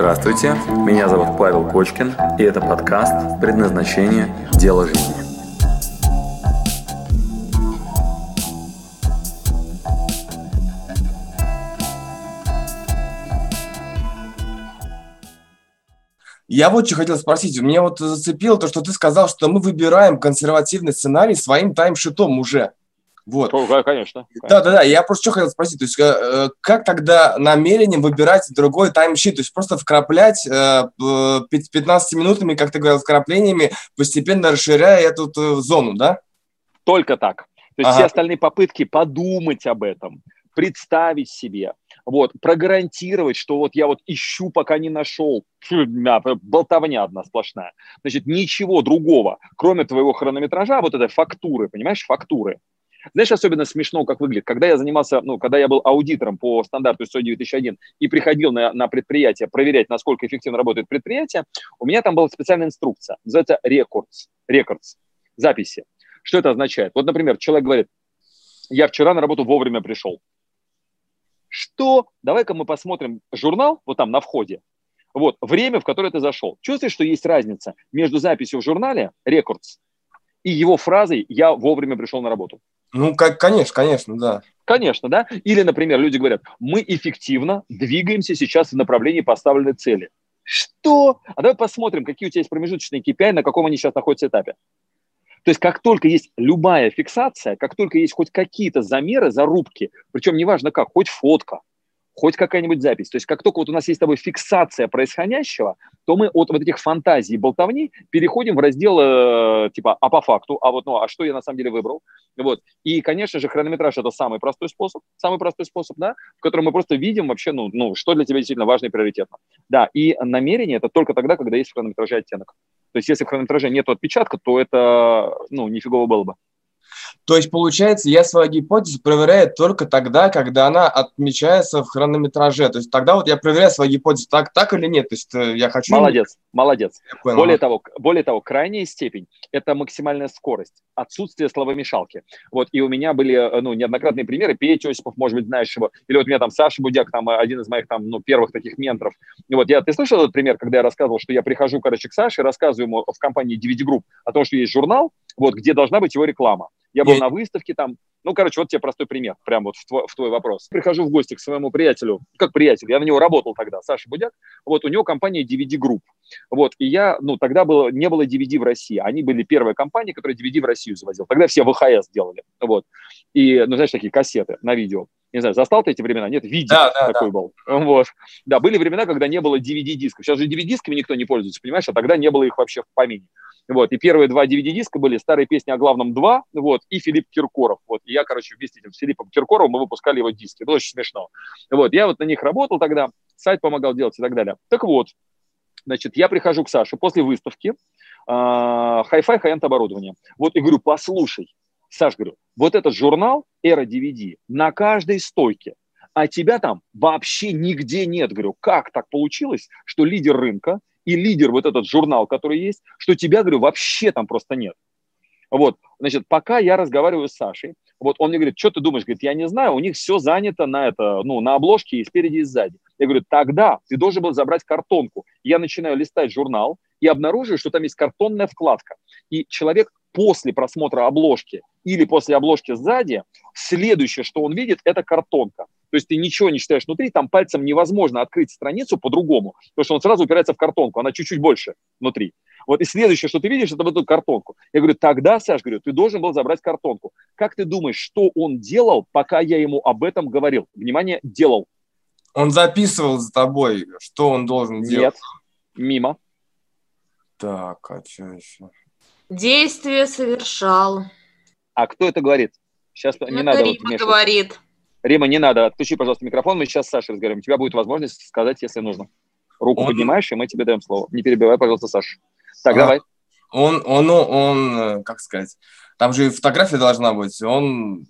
Здравствуйте, меня зовут Павел Кочкин, и это подкаст «Предназначение. Дело жизни». Я вот что хотел спросить. Меня вот зацепило то, что ты сказал, что мы выбираем консервативный сценарий своим таймшитом уже. Вот. Конечно. Да, да, да. Я просто что хотел спросить, то есть э, как тогда намерением выбирать другой таймшит? То есть просто вкраплять э, 15 минутами, как ты говорил, вкраплениями, постепенно расширяя эту э, зону, да? Только так. То есть ага. все остальные попытки подумать об этом, представить себе, вот, прогарантировать, что вот я вот ищу, пока не нашел, болтовня одна сплошная. Значит, ничего другого, кроме твоего хронометража, вот этой фактуры, понимаешь, фактуры, знаешь, особенно смешно, как выглядит. Когда я занимался, ну, когда я был аудитором по стандарту ISO 9001 и приходил на, на предприятие проверять, насколько эффективно работает предприятие, у меня там была специальная инструкция, называется Records, Records, записи. Что это означает? Вот, например, человек говорит, я вчера на работу вовремя пришел. Что? Давай-ка мы посмотрим журнал, вот там на входе, вот, время, в которое ты зашел. Чувствуешь, что есть разница между записью в журнале Records и его фразой «я вовремя пришел на работу». Ну, как, конечно, конечно, да. Конечно, да. Или, например, люди говорят, мы эффективно двигаемся сейчас в направлении поставленной цели. Что? А давай посмотрим, какие у тебя есть промежуточные KPI, на каком они сейчас находятся этапе. То есть как только есть любая фиксация, как только есть хоть какие-то замеры, зарубки, причем неважно как, хоть фотка, хоть какая-нибудь запись. То есть как только вот у нас есть с тобой фиксация происходящего, то мы от вот этих фантазий и болтовни переходим в раздел э, типа «а по факту?», «а вот, ну, а что я на самом деле выбрал?». Вот. И, конечно же, хронометраж – это самый простой способ, самый простой способ, да, в котором мы просто видим вообще, ну, ну, что для тебя действительно важно и приоритетно. Да, и намерение – это только тогда, когда есть в хронометраже оттенок. То есть если в хронометраже нет отпечатка, то это, ну, нифигово было бы. То есть, получается, я свою гипотезу проверяю только тогда, когда она отмечается в хронометраже. То есть тогда вот я проверяю свою гипотезу, так, так или нет. То есть э, я хочу... Молодец, молодец. Более того, более того, крайняя степень – это максимальная скорость, отсутствие словомешалки. Вот, и у меня были э, ну, неоднократные примеры. Петя Осипов, может быть, знаешь его. Или вот у меня там Саша Будяк, там один из моих там, ну, первых таких менторов. И вот я, ты слышал этот пример, когда я рассказывал, что я прихожу, короче, к Саше, рассказываю ему в компании DVD Group о том, что есть журнал, вот, где должна быть его реклама. Я был я... на выставке там. Ну, короче, вот тебе простой пример, прям вот в твой, в твой вопрос. Прихожу в гости к своему приятелю, как приятель, я на него работал тогда, Саша Будяк. Вот у него компания DVD Group. Вот, и я, ну, тогда было, не было DVD в России. Они были первая компания, которая DVD в Россию завозила. Тогда все ВХС делали. Вот. И, ну, знаешь, такие кассеты на видео. Не знаю, застал ты эти времена? Нет, видео да, да, такой да. был. Вот. Да, были времена, когда не было DVD-дисков. Сейчас же DVD-дисками никто не пользуется, понимаешь? А тогда не было их вообще в помине. Вот, и первые два DVD-диска были «Старые песни о главном 2», вот, и Филипп Киркоров. Вот, и я, короче, вместе с Филиппом Киркоровым мы выпускали его диски. Было очень смешно. Вот, я вот на них работал тогда, сайт помогал делать и так далее. Так вот, значит, я прихожу к Саше после выставки, hi-fi, high-end оборудование. Вот, и говорю, послушай, Саш, говорю, вот этот журнал «Эра DVD» на каждой стойке, а тебя там вообще нигде нет. Говорю, как так получилось, что лидер рынка и лидер вот этот журнал, который есть, что тебя, говорю, вообще там просто нет. Вот, значит, пока я разговариваю с Сашей, вот он мне говорит, что ты думаешь? Говорит, я не знаю, у них все занято на это, ну, на обложке и спереди, и сзади. Я говорю, тогда ты должен был забрать картонку. Я начинаю листать журнал и обнаруживаю, что там есть картонная вкладка. И человек после просмотра обложки или после обложки сзади, следующее, что он видит, это картонка. То есть ты ничего не читаешь внутри, там пальцем невозможно открыть страницу по-другому, потому что он сразу упирается в картонку, она чуть-чуть больше внутри. Вот и следующее, что ты видишь, это вот эту картонку. Я говорю, тогда, Саш, говорю, ты должен был забрать картонку. Как ты думаешь, что он делал, пока я ему об этом говорил? Внимание, делал. Он записывал за тобой, что он должен делать? Нет, мимо. Так, а что еще? Действие совершал. А кто это говорит? Сейчас это не надо. Рима вот говорит. Рима, не надо. Отключи, пожалуйста, микрофон. Мы сейчас с Сашей разговариваем. У тебя будет возможность сказать, если нужно. Руку он... поднимаешь, и мы тебе даем слово. Не перебивай, пожалуйста, Саша. Так, а, давай. Он, он, он, э, как сказать, там же фотография должна быть. Он,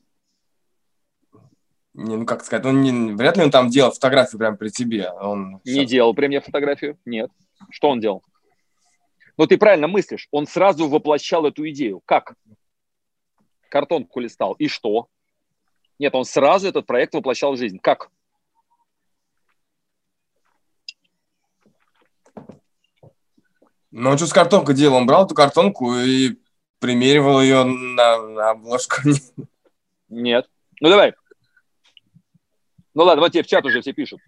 не, ну как сказать, он не, вряд ли он там делал фотографию прямо при тебе. Он не делал при мне фотографию? Нет. Что он делал? Но ты правильно мыслишь. Он сразу воплощал эту идею. Как? Картонку листал. И что? Нет, он сразу этот проект воплощал в жизнь. Как? Ну, он что с картонкой делал? Он брал эту картонку и примеривал ее на, на обложку. Нет. Ну, давай. Ну, ладно, вот тебе в чат уже все пишут.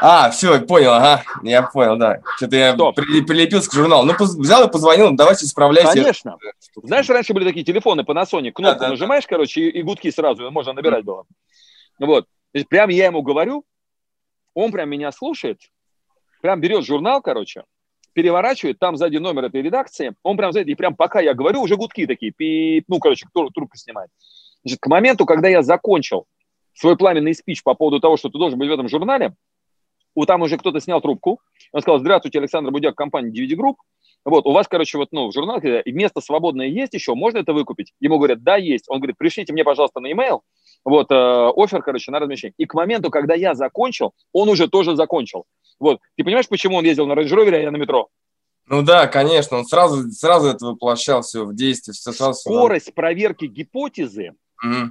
А, все, понял, ага, я понял, да. Что-то я при, прилепился к журналу. Ну, взял и позвонил, давайте исправляйте. Конечно. Знаешь, раньше были такие телефоны Panasonic, кнопку да, да, нажимаешь, да. короче, и, и гудки сразу, можно набирать было. Вот. То есть прям я ему говорю, он прям меня слушает, прям берет журнал, короче, переворачивает, там сзади номер этой редакции, он прям сзади, и прям пока я говорю, уже гудки такие, пип, ну, короче, кто трубку снимает. Значит, к моменту, когда я закончил свой пламенный спич по поводу того, что ты должен быть в этом журнале, у там уже кто-то снял трубку, он сказал, здравствуйте, Александр Будяк, компания DVD Group, вот, у вас, короче, вот, ну, в журнале место свободное есть еще, можно это выкупить? Ему говорят, да, есть. Он говорит, пришлите мне, пожалуйста, на e-mail, вот, э, офер, короче, на размещение. И к моменту, когда я закончил, он уже тоже закончил. Вот, ты понимаешь, почему он ездил на Range Rover, а я на метро? Ну да, конечно, он сразу, сразу это воплощал все в действие. Все сразу скорость проверки гипотезы, mm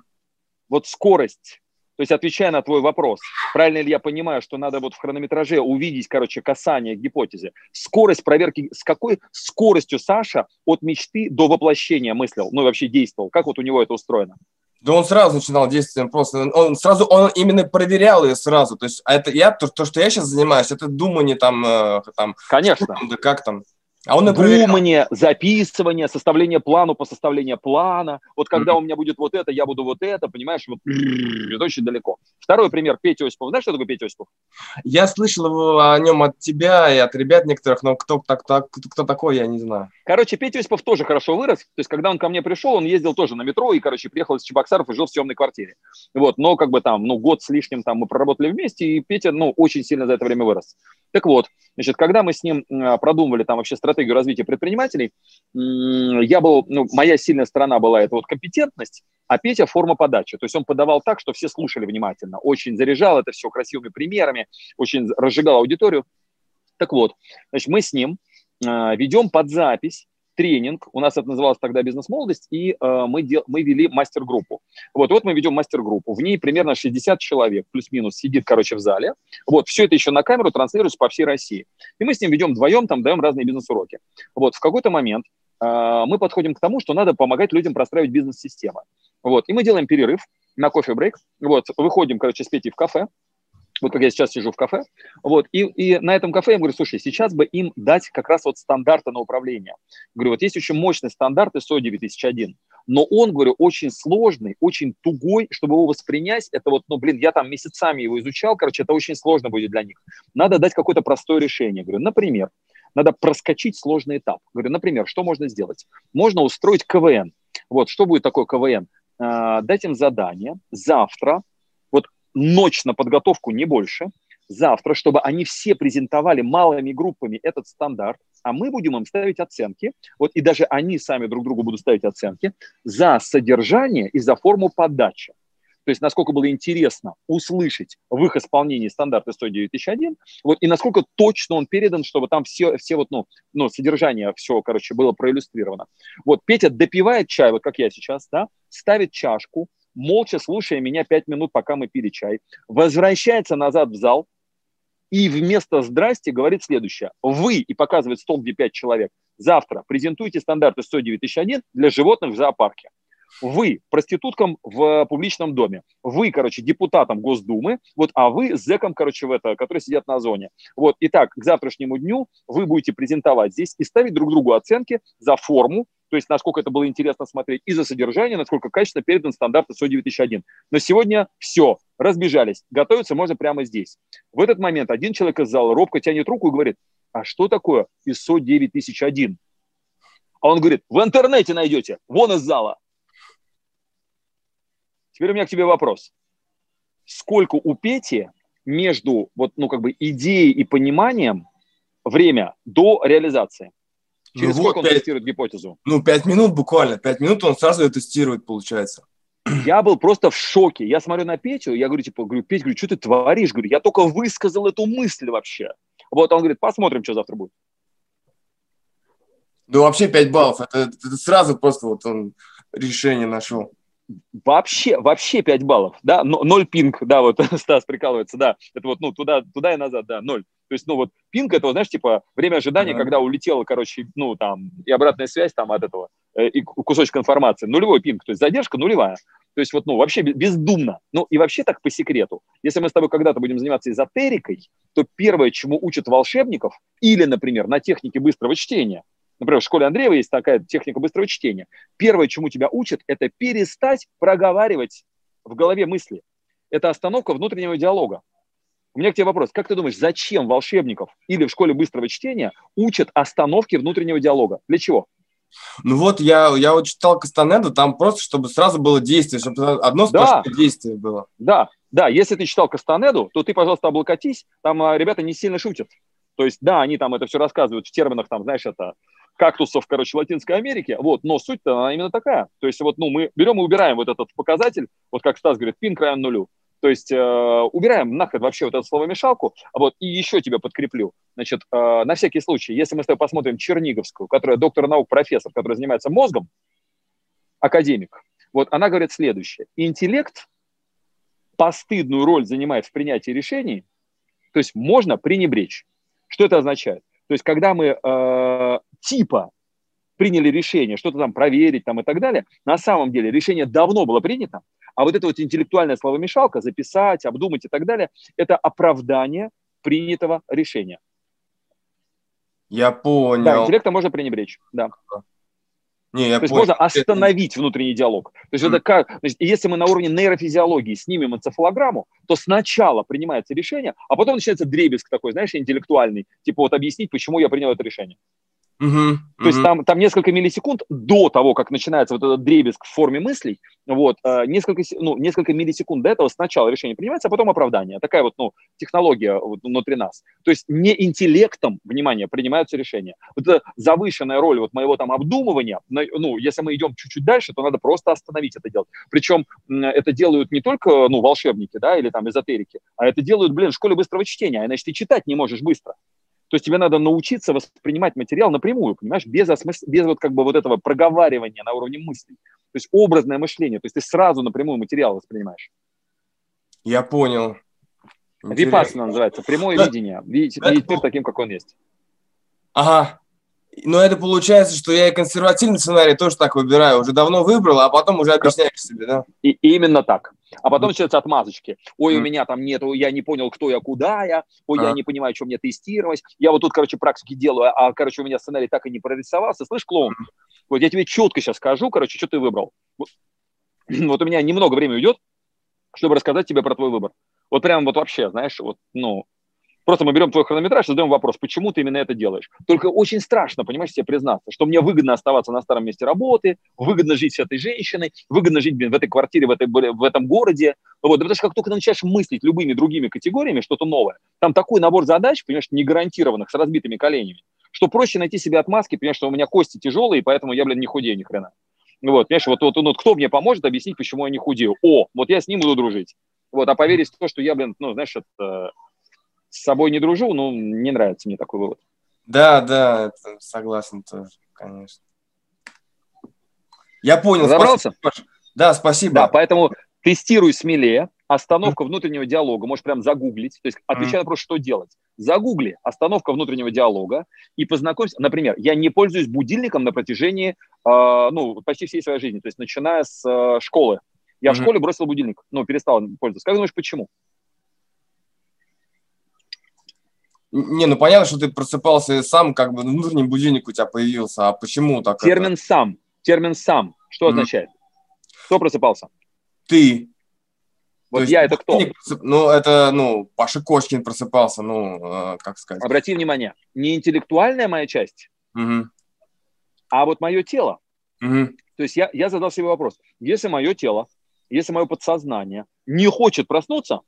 вот скорость то есть, отвечая на твой вопрос, правильно ли я понимаю, что надо вот в хронометраже увидеть, короче, касание гипотезы, скорость проверки, с какой скоростью Саша от мечты до воплощения мыслил, ну и вообще действовал, как вот у него это устроено? Да он сразу начинал действовать, просто он сразу, он именно проверял ее сразу, то есть а это я, то, то что я сейчас занимаюсь, это думание там, э, там, конечно, да как там, а он Думание, записывание, составление плану по составлению плана. Вот когда mm-hmm. у меня будет вот это, я буду вот это, понимаешь, вот это очень далеко. Второй пример, Петя Осипов. Знаешь, что такое Петя Осипов? Я слышал о нем от тебя и от ребят некоторых, но кто, так, так, кто такой, я не знаю. Короче, Петя Осипов тоже хорошо вырос. То есть, когда он ко мне пришел, он ездил тоже на метро и, короче, приехал из Чебоксаров и жил в съемной квартире. Вот, но как бы там, ну, год с лишним там мы проработали вместе, и Петя, ну, очень сильно за это время вырос. Так вот, значит, когда мы с ним продумывали там вообще стратегию развития предпринимателей, я был, ну, моя сильная сторона была это вот компетентность, а Петя форма подачи. То есть он подавал так, что все слушали внимательно, очень заряжал это все красивыми примерами, очень разжигал аудиторию. Так вот, значит, мы с ним ведем под запись тренинг, у нас это называлось тогда «Бизнес-молодость», и э, мы, дел, мы вели мастер-группу. Вот, вот мы ведем мастер-группу, в ней примерно 60 человек, плюс-минус, сидит, короче, в зале. Вот, все это еще на камеру транслируется по всей России. И мы с ним ведем вдвоем, там, даем разные бизнес-уроки. Вот, в какой-то момент э, мы подходим к тому, что надо помогать людям простраивать бизнес-системы. Вот, и мы делаем перерыв на кофе-брейк, вот, выходим, короче, с Петей в кафе, вот как я сейчас сижу в кафе, вот, и, и на этом кафе я говорю, слушай, сейчас бы им дать как раз вот стандарты на управление. Говорю, вот есть очень мощный стандарт ISO 9001, но он, говорю, очень сложный, очень тугой, чтобы его воспринять, это вот, ну, блин, я там месяцами его изучал, короче, это очень сложно будет для них. Надо дать какое-то простое решение. Говорю, например, надо проскочить сложный этап. Говорю, например, что можно сделать? Можно устроить КВН. Вот, что будет такое КВН? А, дать им задание завтра ночь на подготовку, не больше, завтра, чтобы они все презентовали малыми группами этот стандарт, а мы будем им ставить оценки, вот и даже они сами друг другу будут ставить оценки за содержание и за форму подачи. То есть насколько было интересно услышать в их исполнении стандарты 109.001, вот, и насколько точно он передан, чтобы там все, все вот, ну, ну, содержание все, короче, было проиллюстрировано. Вот Петя допивает чай, вот как я сейчас, да, ставит чашку, молча слушая меня пять минут, пока мы пили чай, возвращается назад в зал и вместо «здрасте» говорит следующее. Вы, и показывает стол, где пять человек, завтра презентуйте стандарты 109 2001 для животных в зоопарке. Вы проституткам в публичном доме. Вы, короче, депутатам Госдумы, вот, а вы зэком, короче, в это, которые сидят на зоне. Вот, итак, к завтрашнему дню вы будете презентовать здесь и ставить друг другу оценки за форму, то есть насколько это было интересно смотреть, и за содержание, насколько качественно передан стандарт ISO 9001. Но сегодня все, разбежались, готовиться можно прямо здесь. В этот момент один человек из зала робко тянет руку и говорит, а что такое ISO 9001? А он говорит, в интернете найдете, вон из зала. Теперь у меня к тебе вопрос. Сколько у Пети между вот, ну, как бы идеей и пониманием время до реализации? Через ну, сколько вот он 5, тестирует гипотезу? Ну, пять минут буквально. Пять минут он сразу ее тестирует, получается. Я был просто в шоке. Я смотрю на Петю, я говорю, типа, говорю, Петя, говорю, что ты творишь? Говорю, я только высказал эту мысль вообще. Вот он говорит, посмотрим, что завтра будет. Да вообще 5 баллов. Это, это сразу просто вот он решение нашел. Вообще, вообще 5 баллов, да, ноль пинг, да, вот Стас прикалывается, да, это вот, ну, туда, туда и назад, да, ноль. То есть, ну вот пинг это, знаешь, типа время ожидания, да. когда улетела, короче, ну там и обратная связь там от этого, э, и кусочек информации. Нулевой пинг, то есть задержка нулевая. То есть вот, ну, вообще бездумно. Ну, и вообще так по секрету. Если мы с тобой когда-то будем заниматься эзотерикой, то первое, чему учат волшебников, или, например, на технике быстрого чтения, например, в школе Андреева есть такая техника быстрого чтения, первое, чему тебя учат, это перестать проговаривать в голове мысли. Это остановка внутреннего диалога. У меня к тебе вопрос. Как ты думаешь, зачем волшебников или в школе быстрого чтения учат остановке внутреннего диалога? Для чего? Ну вот я, я вот читал Кастанеду, там просто, чтобы сразу было действие, чтобы одно да. действие было. Да, да, если ты читал Кастанеду, то ты, пожалуйста, облокотись, там а, ребята не сильно шутят. То есть, да, они там это все рассказывают в терминах, там, знаешь, это кактусов, короче, Латинской Америки, вот, но суть-то она именно такая. То есть вот, ну, мы берем и убираем вот этот показатель, вот как Стас говорит, пин крайне нулю. То есть э, убираем нахрен вообще вот эту словомешалку, вот, и еще тебя подкреплю. Значит, э, на всякий случай, если мы с тобой посмотрим Черниговскую, которая доктор наук, профессор, который занимается мозгом, академик, вот она говорит следующее. Интеллект постыдную роль занимает в принятии решений, то есть можно пренебречь. Что это означает? То есть когда мы э, типа приняли решение что-то там проверить там и так далее, на самом деле решение давно было принято, а вот эта вот интеллектуальная словомешалка, записать, обдумать и так далее, это оправдание принятого решения. Я понял. Да, интеллектом можно пренебречь, да. Не, я То есть можно остановить внутренний диалог. То есть mm. это как, значит, если мы на уровне нейрофизиологии снимем энцефалограмму, то сначала принимается решение, а потом начинается дребезг такой, знаешь, интеллектуальный, типа вот объяснить, почему я принял это решение. Угу, То угу. есть там, там несколько миллисекунд до того, как начинается вот этот дребезг в форме мыслей, вот, э, несколько, ну, несколько миллисекунд до этого сначала решение принимается, а потом оправдание. Такая вот ну, технология вот, внутри нас. То есть не интеллектом, внимание, принимаются решения. Вот эта завышенная роль вот моего там обдумывания, ну, если мы идем чуть-чуть дальше, то надо просто остановить это делать. Причем это делают не только ну, волшебники да, или там эзотерики, а это делают, блин, в школе быстрого чтения, иначе ты читать не можешь быстро. То есть тебе надо научиться воспринимать материал напрямую, понимаешь, без, осмыс... без вот как бы вот этого проговаривания на уровне мыслей. То есть образное мышление, то есть ты сразу напрямую материал воспринимаешь. Я понял. Випассана называется, прямое да. видение. Видеть, это... видеть мир таким, как он есть. Ага. Но это получается, что я и консервативный сценарий тоже так выбираю. Уже давно выбрал, а потом уже объясняешь себе, да? И именно так. А потом начинаются отмазочки. Ой, у меня там нету, я не понял, кто я, куда я. Ой, я не понимаю, что мне тестировать. Я вот тут, короче, практики делаю, а, короче, у меня сценарий так и не прорисовался. Слышь, клоун, вот я тебе четко сейчас скажу, короче, что ты выбрал. Вот, вот у меня немного времени уйдет, чтобы рассказать тебе про твой выбор. Вот прям вот вообще, знаешь, вот, ну, Просто мы берем твой хронометраж задаем вопрос, почему ты именно это делаешь. Только очень страшно, понимаешь, себе признаться, что мне выгодно оставаться на старом месте работы, выгодно жить с этой женщиной, выгодно жить блин, в этой квартире, в, этой, в этом городе. Вот. потому что как только начинаешь мыслить любыми другими категориями, что-то новое, там такой набор задач, понимаешь, не гарантированных, с разбитыми коленями, что проще найти себе отмазки, понимаешь, что у меня кости тяжелые, поэтому я, блин, не худею ни хрена. Вот, понимаешь, вот, вот, вот кто мне поможет объяснить, почему я не худею? О, вот я с ним буду дружить. Вот, а поверить в то, что я, блин, ну, знаешь, это, с собой не дружу, ну, не нравится мне такой вывод. Да, да, это согласен тоже, конечно. Я понял. Спасибо. Да, спасибо. Да, поэтому тестируй смелее. Остановка внутреннего диалога, можешь прям загуглить. То есть отвечай на вопрос, что делать. Загугли остановка внутреннего диалога и познакомься. Например, я не пользуюсь будильником на протяжении, э, ну, почти всей своей жизни. То есть начиная с э, школы. Я mm-hmm. в школе бросил будильник, ну, перестал пользоваться. Как думаешь, почему? Не, ну понятно, что ты просыпался сам, как бы внутренний будильник у тебя появился. А почему так? Термин это? сам. Термин сам. Что mm-hmm. означает? Кто просыпался? Ты. Вот То я это кто? Просып... Ну, это, ну, Паша Кошкин просыпался, ну, э, как сказать. Обрати внимание, не интеллектуальная моя часть, угу. а вот мое тело. Угу. То есть я, я задал себе вопрос. Если мое тело, если мое подсознание не хочет проснуться,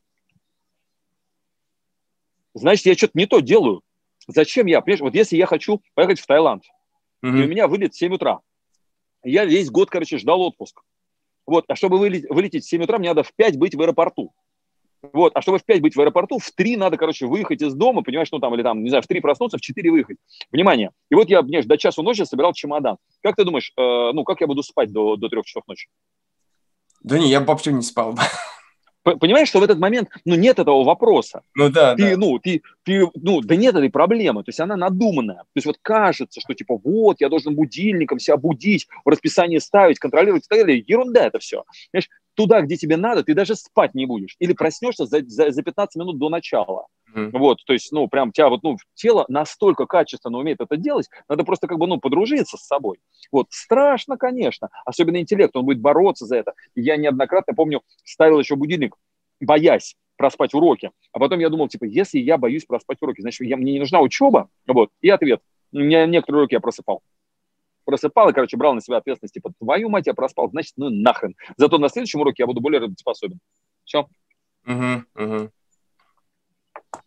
значит, я что-то не то делаю. Зачем я? Понимаешь, вот если я хочу поехать в Таиланд, mm-hmm. и у меня вылет в 7 утра, я весь год, короче, ждал отпуск. Вот, а чтобы вылететь, вылететь в 7 утра, мне надо в 5 быть в аэропорту. Вот, а чтобы в 5 быть в аэропорту, в 3 надо, короче, выехать из дома, понимаешь, ну там, или там, не знаю, в 3 проснуться, в 4 выехать. Внимание. И вот я, понимаешь, до часу ночи собирал чемодан. Как ты думаешь, э, ну, как я буду спать до, до 3 часов ночи? Да не, я бы вообще не спал. Понимаешь, что в этот момент, ну, нет этого вопроса. Ну да, ты, да. Ну, ты, ты, ну, да нет этой проблемы. То есть она надуманная. То есть вот кажется, что типа вот, я должен будильником себя будить, в расписании ставить, контролировать и так далее. Ерунда это все. Понимаешь, туда, где тебе надо, ты даже спать не будешь. Или проснешься за, за, за 15 минут до начала. Mm-hmm. Вот, то есть, ну, прям тебя вот, ну, тело настолько качественно умеет это делать, надо просто как бы, ну, подружиться с собой. Вот, страшно, конечно, особенно интеллект, он будет бороться за это. Я неоднократно, помню, ставил еще будильник, боясь проспать уроки. А потом я думал, типа, если я боюсь проспать уроки, значит, я, мне не нужна учеба, вот, и ответ. У меня некоторые уроки я просыпал просыпал и, короче, брал на себя ответственность, типа, твою мать, я проспал, значит, ну нахрен. Зато на следующем уроке я буду более работоспособен. Все. Угу, угу.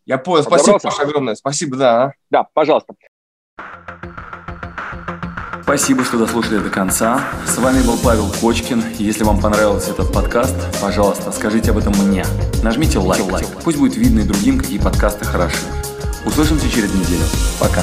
Я понял. Спасибо, Паша, огромное. Спасибо, да. А. Да, пожалуйста. Спасибо, что дослушали до конца. С вами был Павел Кочкин. Если вам понравился этот подкаст, пожалуйста, скажите об этом мне. Нажмите лайк. лайк. Пусть будет видно и другим, какие подкасты хороши. Услышимся через неделю. Пока.